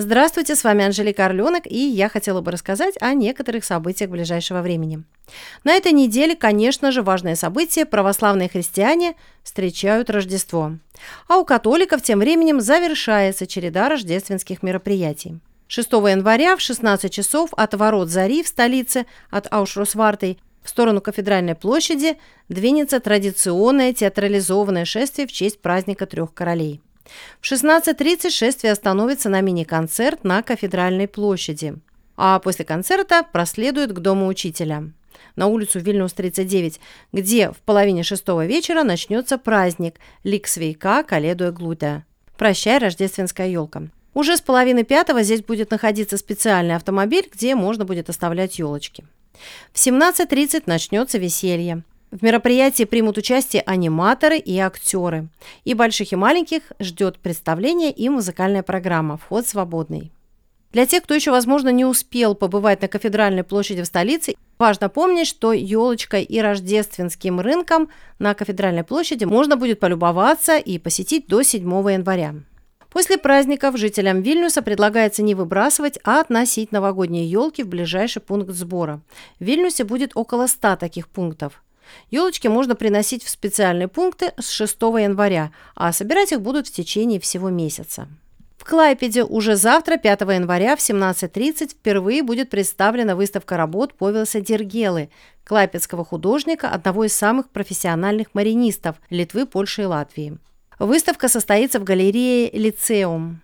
Здравствуйте, с вами Анжелика Орленок, и я хотела бы рассказать о некоторых событиях ближайшего времени. На этой неделе, конечно же, важное событие – православные христиане встречают Рождество. А у католиков тем временем завершается череда рождественских мероприятий. 6 января в 16 часов от ворот Зари в столице, от Аушрусвартой, в сторону Кафедральной площади двинется традиционное театрализованное шествие в честь праздника Трех Королей. В 16.30 шествие остановится на мини-концерт на Кафедральной площади, а после концерта проследует к Дому учителя на улицу Вильнюс 39, где в половине шестого вечера начнется праздник Ликсвейка Каледуя Глута. Прощай, рождественская елка. Уже с половины пятого здесь будет находиться специальный автомобиль, где можно будет оставлять елочки. В 17.30 начнется веселье. В мероприятии примут участие аниматоры и актеры. И больших и маленьких ждет представление и музыкальная программа «Вход свободный». Для тех, кто еще, возможно, не успел побывать на кафедральной площади в столице, важно помнить, что елочкой и рождественским рынком на кафедральной площади можно будет полюбоваться и посетить до 7 января. После праздников жителям Вильнюса предлагается не выбрасывать, а относить новогодние елки в ближайший пункт сбора. В Вильнюсе будет около 100 таких пунктов. Елочки можно приносить в специальные пункты с 6 января, а собирать их будут в течение всего месяца. В Клайпеде уже завтра, 5 января в 17.30 впервые будет представлена выставка работ Повелса Дергелы, клайпедского художника, одного из самых профессиональных маринистов Литвы, Польши и Латвии. Выставка состоится в галерее «Лицеум».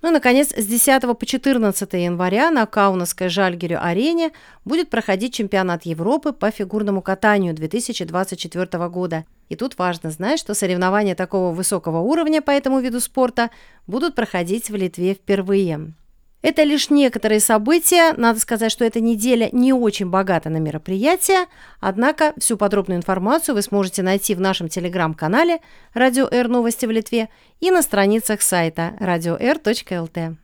Ну и, наконец, с 10 по 14 января на Каунасской Жальгерю арене будет проходить чемпионат Европы по фигурному катанию 2024 года. И тут важно знать, что соревнования такого высокого уровня по этому виду спорта будут проходить в Литве впервые. Это лишь некоторые события. Надо сказать, что эта неделя не очень богата на мероприятия. Однако всю подробную информацию вы сможете найти в нашем телеграм-канале «Радио Р. Новости в Литве» и на страницах сайта radio.r.lt.